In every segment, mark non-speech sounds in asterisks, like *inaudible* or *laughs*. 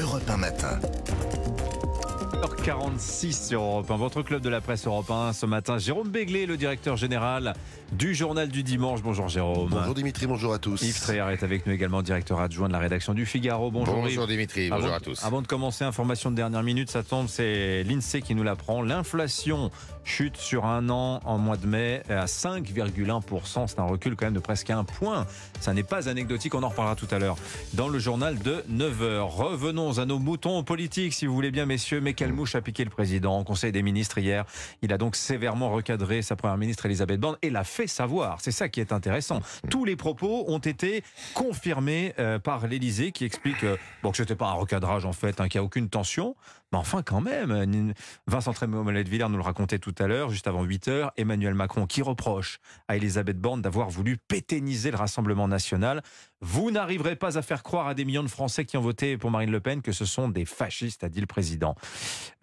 Europe 1 matin. 46 sur Europe 1, votre club de la presse Europe 1 ce matin. Jérôme Béglé, le directeur général du journal du dimanche. Bonjour Jérôme. Bonjour Dimitri, bonjour à tous. Yves Tréhard est avec nous également, directeur adjoint de la rédaction du Figaro. Bonjour, bonjour Dimitri, bonjour avant, à tous. Avant de commencer, information de dernière minute, ça tombe, c'est l'INSEE qui nous l'apprend. L'inflation chute sur un an en mois de mai à 5,1%. C'est un recul quand même de presque un point. Ça n'est pas anecdotique, on en reparlera tout à l'heure dans le journal de 9h. Revenons à nos moutons politiques, si vous voulez bien, messieurs. Mais quelle mouche a piqué le président au Conseil des ministres hier Il a donc sévèrement recadré sa première ministre Elisabeth Borne et l'a fait savoir. C'est ça qui est intéressant. Tous les propos ont été confirmés euh, par l'Élysée qui explique euh, bon, que ce n'était pas un recadrage en fait, hein, qu'il n'y a aucune tension. Mais enfin, quand même, Vincent Trémollet de Villers nous le racontait tout à l'heure, juste avant 8 heures. Emmanuel Macron qui reproche à Elisabeth Borne d'avoir voulu pétenniser le Rassemblement national. Vous n'arriverez pas à faire croire à des millions de Français qui ont voté pour Marine Le Pen que ce sont des fascistes, a dit le président.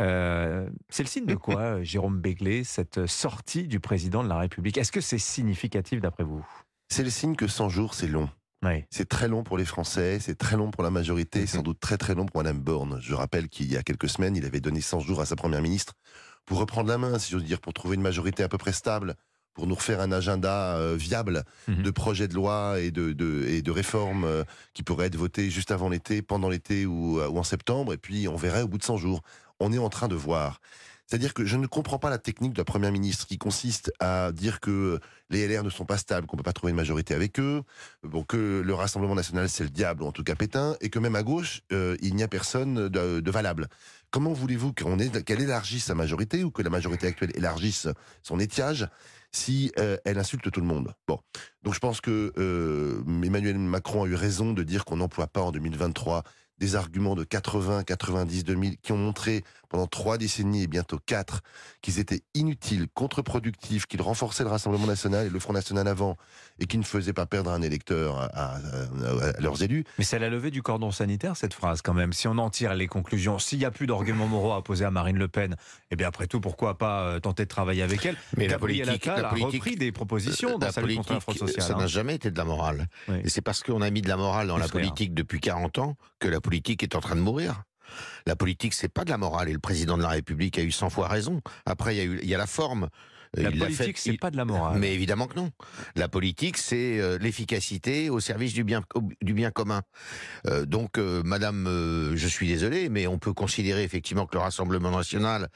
Euh, c'est le signe de quoi, *laughs* Jérôme Béglé, cette sortie du président de la République? Est-ce que c'est significatif d'après vous? C'est le signe que 100 jours, c'est long. Oui. C'est très long pour les Français, c'est très long pour la majorité, sans doute très très long pour Madame Borne. Je rappelle qu'il y a quelques semaines, il avait donné 100 jours à sa première ministre pour reprendre la main, si j'ose dire, pour trouver une majorité à peu près stable, pour nous refaire un agenda euh, viable Mhm. de projets de loi et de, de- et de réformes euh, qui pourraient être votés juste avant l'été, pendant l'été ou, euh, ou en septembre, et puis on verrait au bout de 100 jours. On est en train de voir. C'est-à-dire que je ne comprends pas la technique de la Première ministre qui consiste à dire que les LR ne sont pas stables, qu'on peut pas trouver une majorité avec eux, que le Rassemblement national c'est le diable, ou en tout cas Pétain, et que même à gauche, euh, il n'y a personne de, valable. Comment voulez-vous qu'on qu'elle élargisse sa majorité ou que la majorité actuelle élargisse son étiage si euh, elle insulte tout le monde? Bon, donc je pense que euh, Emmanuel Macron a eu raison de dire qu'on n'emploie pas en 2023 des arguments de 80, 90, 2000 qui ont montré pendant trois décennies et bientôt quatre qu'ils étaient inutiles, contre-productifs, qu'ils renforçaient le Rassemblement national et le Front national avant et qui ne faisaient pas perdre un électeur à, à- à- à leurs élus. Mais c'est la levée du cordon sanitaire, cette phrase, quand même. Si on en tire les conclusions, s'il n'y a plus d'arguments moraux à poser à Marine Le Pen, eh bien, après tout, pourquoi pas euh, tenter de travailler avec elle? Mais la Gabriel politique- Attal la a politique- repris des propositions dans la sa lutte contre la fraude sociale. ça hein. n'a jamais été de la morale. Oui. Et c'est parce qu'on a mis de la morale dans la politique depuis 40 ans que la politique est en train de mourir. La politique, c'est pas de la morale. Et le président de la République a eu 100 fois raison. Après, il y a, eu, il y a la forme. Euh, La il politique, c'est il- pas de la morale. Mais évidemment que non. La politique, c'est euh, l'efficacité au service du bien, du bien commun. Euh, donc, euh, Madame, euh, je suis désolé, mais on peut considérer effectivement que le Rassemblement national,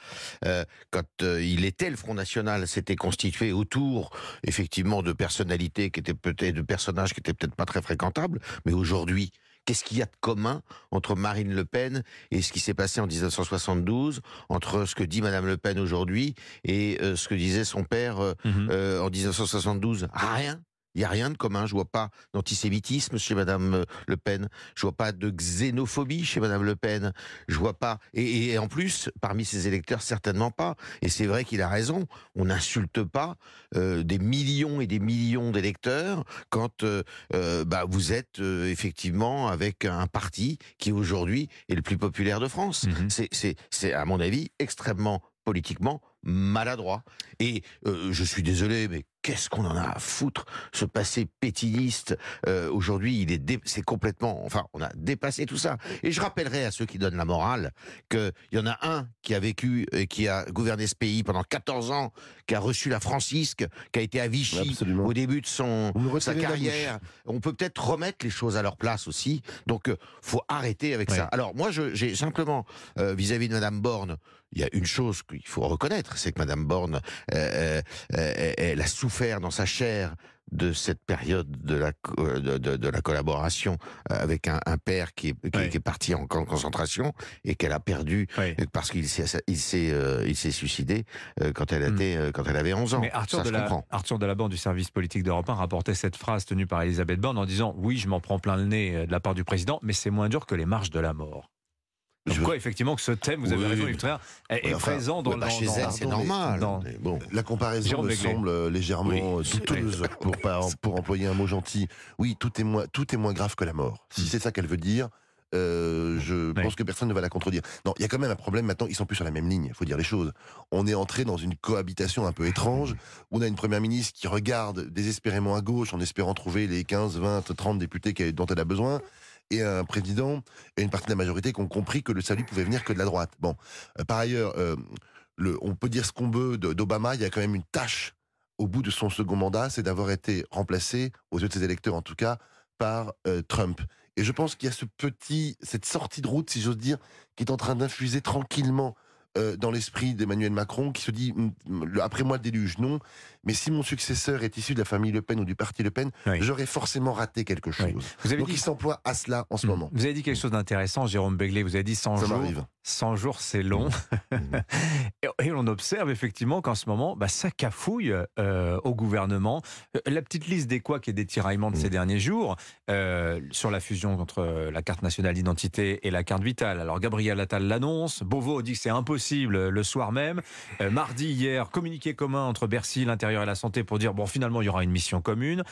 quand il était le Front national, s'était constitué autour, effectivement, de personnalités qui étaient peut-être, de personnages qui étaient peut-être pas très fréquentables. Mais aujourd'hui, qu'est-ce qu'il y a de commun entre Marine Le Pen et ce qui s'est passé en 1972, entre ce que dit Madame Le Pen aujourd'hui et euh, ce que disait son père euh, Mhm. euh, en 1972 Rien. Il n'y a rien de commun. Je vois pas d'antisémitisme chez Madame euh, Le Pen. Je vois pas de xénophobie chez Madame Le Pen. Je vois pas. Et, et en plus, parmi ses électeurs, certainement pas. Et c'est vrai qu'il a raison. On n'insulte pas euh, des millions et des millions d'électeurs quand euh, euh, bah, vous êtes effectivement avec un parti qui aujourd'hui est le plus populaire de France. Mhm. C'est, c'est, c'est à mon avis extrêmement politiquement maladroit. Et euh, je suis désolé, mais qu'est-ce qu'on en a à foutre Ce passé pétiniste, euh, aujourd'hui, il est dé- c'est complètement... Enfin, on a dépassé tout ça. Et je rappellerai à ceux qui donnent la morale qu'il y en a un qui a vécu et qui a gouverné ce pays pendant 14 ans, qui a reçu la Francisque, qui a été à Vichy Absolument. au début de son sa carrière. On peut peut-être remettre les choses à leur place aussi. Donc, euh, faut arrêter avec Ouais. ça. Alors, moi, j'ai simplement, euh, vis-à-vis de Madame Borne, il y a une chose qu'il faut reconnaître, c'est que Madame Borne, euh, euh, euh, elle a souffert dans sa chair de cette période de la, co- de, de- de la collaboration avec un, un père qui est, qui, Ouais. qui est parti en camp de concentration et qu'elle a perdu Oui. parce qu'il s'est il s'est euh, il s'est suicidé quand elle était quand elle avait 11 ans. Mais Arthur, ça de la. Arthur du service politique d'Europe 1 rapportait cette phrase tenue par Elisabeth Borne en disant Oui, je m'en prends plein le nez de la part du président, mais c'est moins dur que les marches de la mort. Je- quoi, effectivement, que ce thème, vous avez Oui. raison, Yves est, est Ouais, enfin, présent dans bah, dans- chez dans- elle, c'est normal. dans- mais bon. La comparaison Jérôme me Béglé. semble euh, légèrement Oui. euh, douteuse, *laughs* pour, pas- pour employer un mot gentil. Oui, tout est moins, tout est moins grave que la mort. Si Mm. c'est ça qu'elle veut dire, euh, je pense que personne ne va la contredire. Non, il y a quand même un problème maintenant, ils sont plus sur la même ligne, il faut dire les choses. On est entré dans une cohabitation un peu étrange, où on a une première ministre qui regarde désespérément à gauche en espérant trouver les 15, 20, 30 députés dont elle a besoin, et un président et une partie de la majorité qui ont compris que le salut pouvait venir que de la droite. Bon, euh, par ailleurs, euh, on peut dire ce qu'on veut d'Obama, il y a quand même une tâche au bout de son second mandat, c'est d'avoir été remplacé, aux yeux de ses électeurs en tout cas, par euh, Trump. Et je pense qu'il y a ce petit, cette sortie de route, si j'ose dire, qui est en train d'infuser tranquillement euh, dans l'esprit d'Emmanuel Macron, qui se dit après moi le déluge, non. Mais si mon successeur est issu de la famille Le Pen ou du parti Le Pen, Oui. j'aurais forcément raté quelque chose. Oui. Vous avez Donc dit il s'emploie à cela en ce moment. Vous avez dit quelque chose d'intéressant, Jérôme Begley. Vous avez dit 100 Ça jours. M'arrive. 100 jours, c'est long. *laughs* et, et on observe effectivement qu'en ce moment, bah, ça cafouille euh, au gouvernement. Euh, La petite liste des couacs et des tiraillements de ces derniers jours euh, sur la fusion entre la carte nationale d'identité et la carte vitale. Alors Gabriel Attal l'annonce, Beauvau dit que c'est impossible le soir même. Euh, mardi, hier, communiqué commun entre Bercy, l'intérieur et la santé pour dire bon finalement il y aura une mission commune.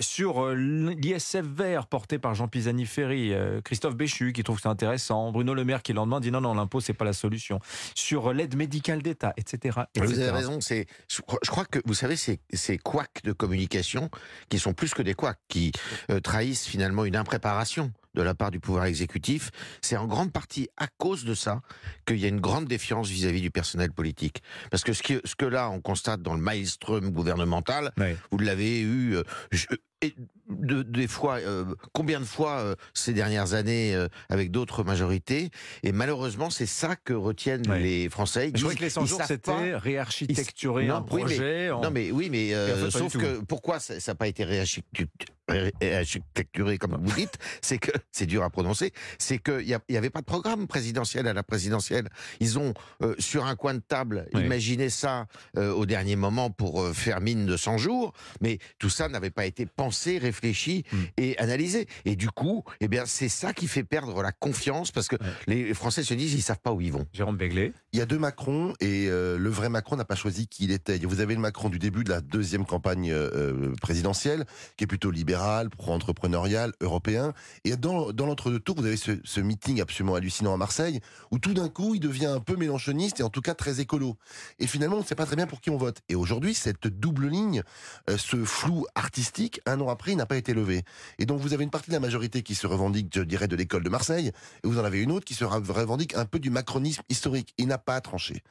Sur l'ISF vert porté par Jean Pisani-Ferry, Christophe Béchu qui trouve que c'est intéressant, Bruno Le Maire qui le lendemain dit non non l'impôt c'est pas la solution. Sur l'aide médicale d'État, etc. Vous avez raison. C'est, je crois- que vous savez ces, ces couacs de communication qui sont plus que des couacs, qui euh, trahissent finalement une impréparation de la part du pouvoir exécutif. C'est en grande partie à cause de ça qu'il y a une grande défiance vis-à-vis du personnel politique. Parce que ce, qui, ce que là on constate dans le maelstrom gouvernemental, Oui. vous l'avez eu. euh, je- et de- des fois, euh, combien de fois euh, ces dernières années euh, avec d'autres majorités Et malheureusement, c'est ça que retiennent Oui. les Français. Ils Je crois que les 100 ils jours c'était réarchitecturer Non, un oui, mais- projet. en- non mais oui, mais sauf que pourquoi ça n'a pas été réarchitectu- ré- réarchitecturé comme vous dites, c'est que c'est dur à prononcer, c'est qu'il n'y y avait pas de programme présidentiel à la présidentielle. Ils ont sur un coin de table Oui. imaginé ça au dernier moment pour faire mine de 100 jours, mais tout ça n'avait pas été pensé, réfléchi Mm. et analysé. Et du coup, eh bien c'est ça qui fait perdre la confiance parce que les Français se disent ils savent pas où ils vont. Jérôme Begley. Il y a deux Macron et euh, le vrai Macron n'a pas choisi qui il était. Vous avez le Macron du début de la deuxième campagne euh, présidentielle, qui est plutôt libéral, pro-entrepreneurial, européen. Et dans, dans l'entre-deux tours, vous avez ce, ce meeting absolument hallucinant à Marseille, où tout d'un coup, il devient un peu mélanchoniste et en tout cas très écolo. Et finalement, on ne sait pas très bien pour qui on vote. Et aujourd'hui, cette double ligne, euh, ce flou artistique, un an après, il n'a pas été levé. Et donc, vous avez une partie de la majorité qui se revendique, je dirais, de l'école de Marseille, et vous en avez une autre qui se revendique un peu du macronisme historique. Il n'a pas tranché.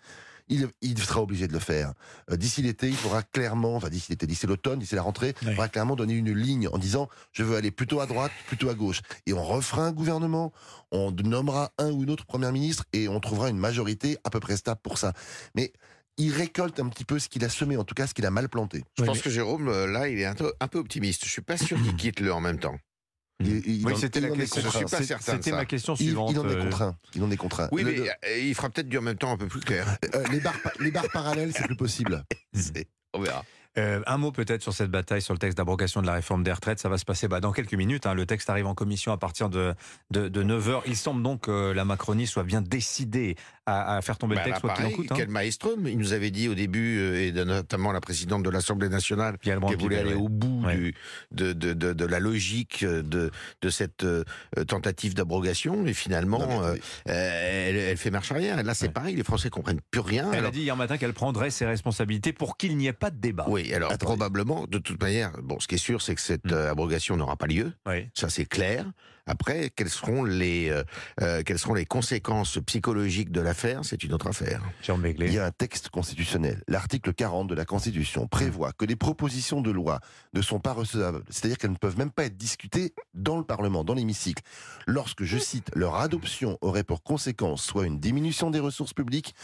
Il, il sera obligé de le faire. Euh, d'ici l'été, il faudra clairement, enfin d'ici l'été, d'ici l'automne, d'ici la rentrée, il faudra clairement donner une ligne en disant je veux aller plutôt à droite, plutôt à gauche. Et on refera un gouvernement, on nommera un ou une autre première ministre et on trouvera une majorité à peu près stable pour ça. Mais il récolte un petit peu ce qu'il a semé, en tout cas ce qu'il a mal planté. Je Oui, pense mais- que Jérôme, euh, là, il est un peu, un peu optimiste. Je suis pas sûr qu'il *clears throat* quitte le en même temps. Il- il oui, en- c'était la question. Je suis pas certain C'était ma question Il, suivante. il en est euh, contraint. Il en est contraint. Oui, Le- mais le- euh, il fera peut-être du en même temps un peu plus clair. euh, les, barres, les barres parallèles, c'est plus possible. *laughs* On verra. Euh, un mot peut-être sur cette bataille sur le texte d'abrogation de la réforme des retraites. Ça va se passer bah, dans quelques minutes. hein. Le texte arrive en commission à partir de, de, 9h. Il semble donc que la Macronie soit bien décidée à, à faire tomber Bah, le là, texte, quoi qu'il en pareil, coûte. hein. quel maestrum Il nous avait dit au début, euh, et de- notamment la présidente de l'Assemblée nationale, qu'elle voulait aller ouais. au bout Ouais. du, de, de, de, de la logique de, de cette euh, tentative d'abrogation. Et finalement, Non, euh, euh, elle, elle fait marche arrière. Et là, c'est Ouais. pareil, les Français comprennent plus rien. Elle Alors- a dit hier matin qu'elle prendrait ses responsabilités pour qu'il n'y ait pas de débat. oui, alors Attendez. probablement, de toute manière, bon, ce qui est sûr, c'est que cette Mm. euh, abrogation n'aura pas lieu. Oui. Ça, c'est clair. Après, quelles seront les, euh, euh, quelles seront les conséquences psychologiques de l'affaire? C'est une autre affaire. Il y a un texte constitutionnel. L'article 40 de la Constitution prévoit que les propositions de loi ne sont pas recevables, c'est-à-dire qu'elles ne peuvent même pas être discutées dans le Parlement, dans l'hémicycle, lorsque, je cite, leur adoption aurait pour conséquence soit une diminution des ressources publiques,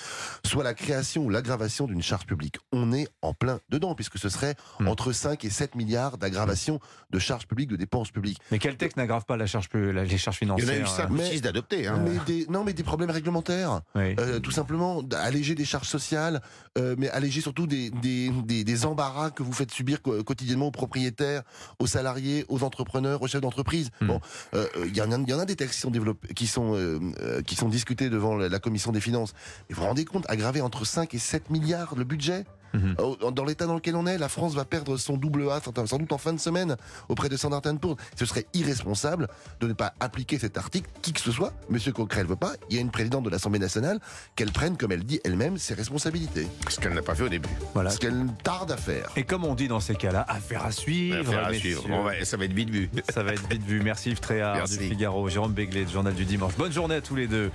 soit la création ou l'aggravation d'une charge publique. On est en plein dedans, puisque ce serait Hmm. entre 5 et 7 milliards d'aggravation de charges publiques, de dépenses publiques. Mais quel texte n'aggrave pas la charge, la- les charges Il y en financières a eu cinq ou mais- six d'adoptés. Hein. Mais des, non, mais des problèmes réglementaires. Oui. Euh, tout simplement alléger des charges sociales, euh, mais alléger surtout des, des, des, des embarras que vous faites subir quotidiennement aux propriétaires, aux salariés, aux entrepreneurs, aux chefs d'entreprise. Hmm. Bon, euh, euh, il y, en a- il y en a des textes qui sont développés, qui sont euh, euh, qui sont discutés devant la, la commission des finances. Mais vous vous rendez compte, aggraver entre 5 et 7 milliards le budget? Mhm. Au- Dans l'état dans lequel on est, la France va perdre son double A sans doute en fin de semaine auprès de Standard Poor's. Ce serait irresponsable de ne pas appliquer cet article, qui que ce soit. Monsieur Coquerel veut pas. Il y a une présidente de l'Assemblée nationale qu'elle prenne, comme elle dit elle-même, ses responsabilités. Ce qu'elle n'a pas fait au début. Voilà. Ce qu'elle tarde à faire. Et comme on dit dans ces cas-là, affaire à suivre. Affaire à suivre. Bon, ouais, ça va être vite vu. Ça va être vite vu. Merci Yves Tréhard Merci. du Figaro, Jérôme Béglé du Journal du Dimanche. Bonne journée à tous les deux.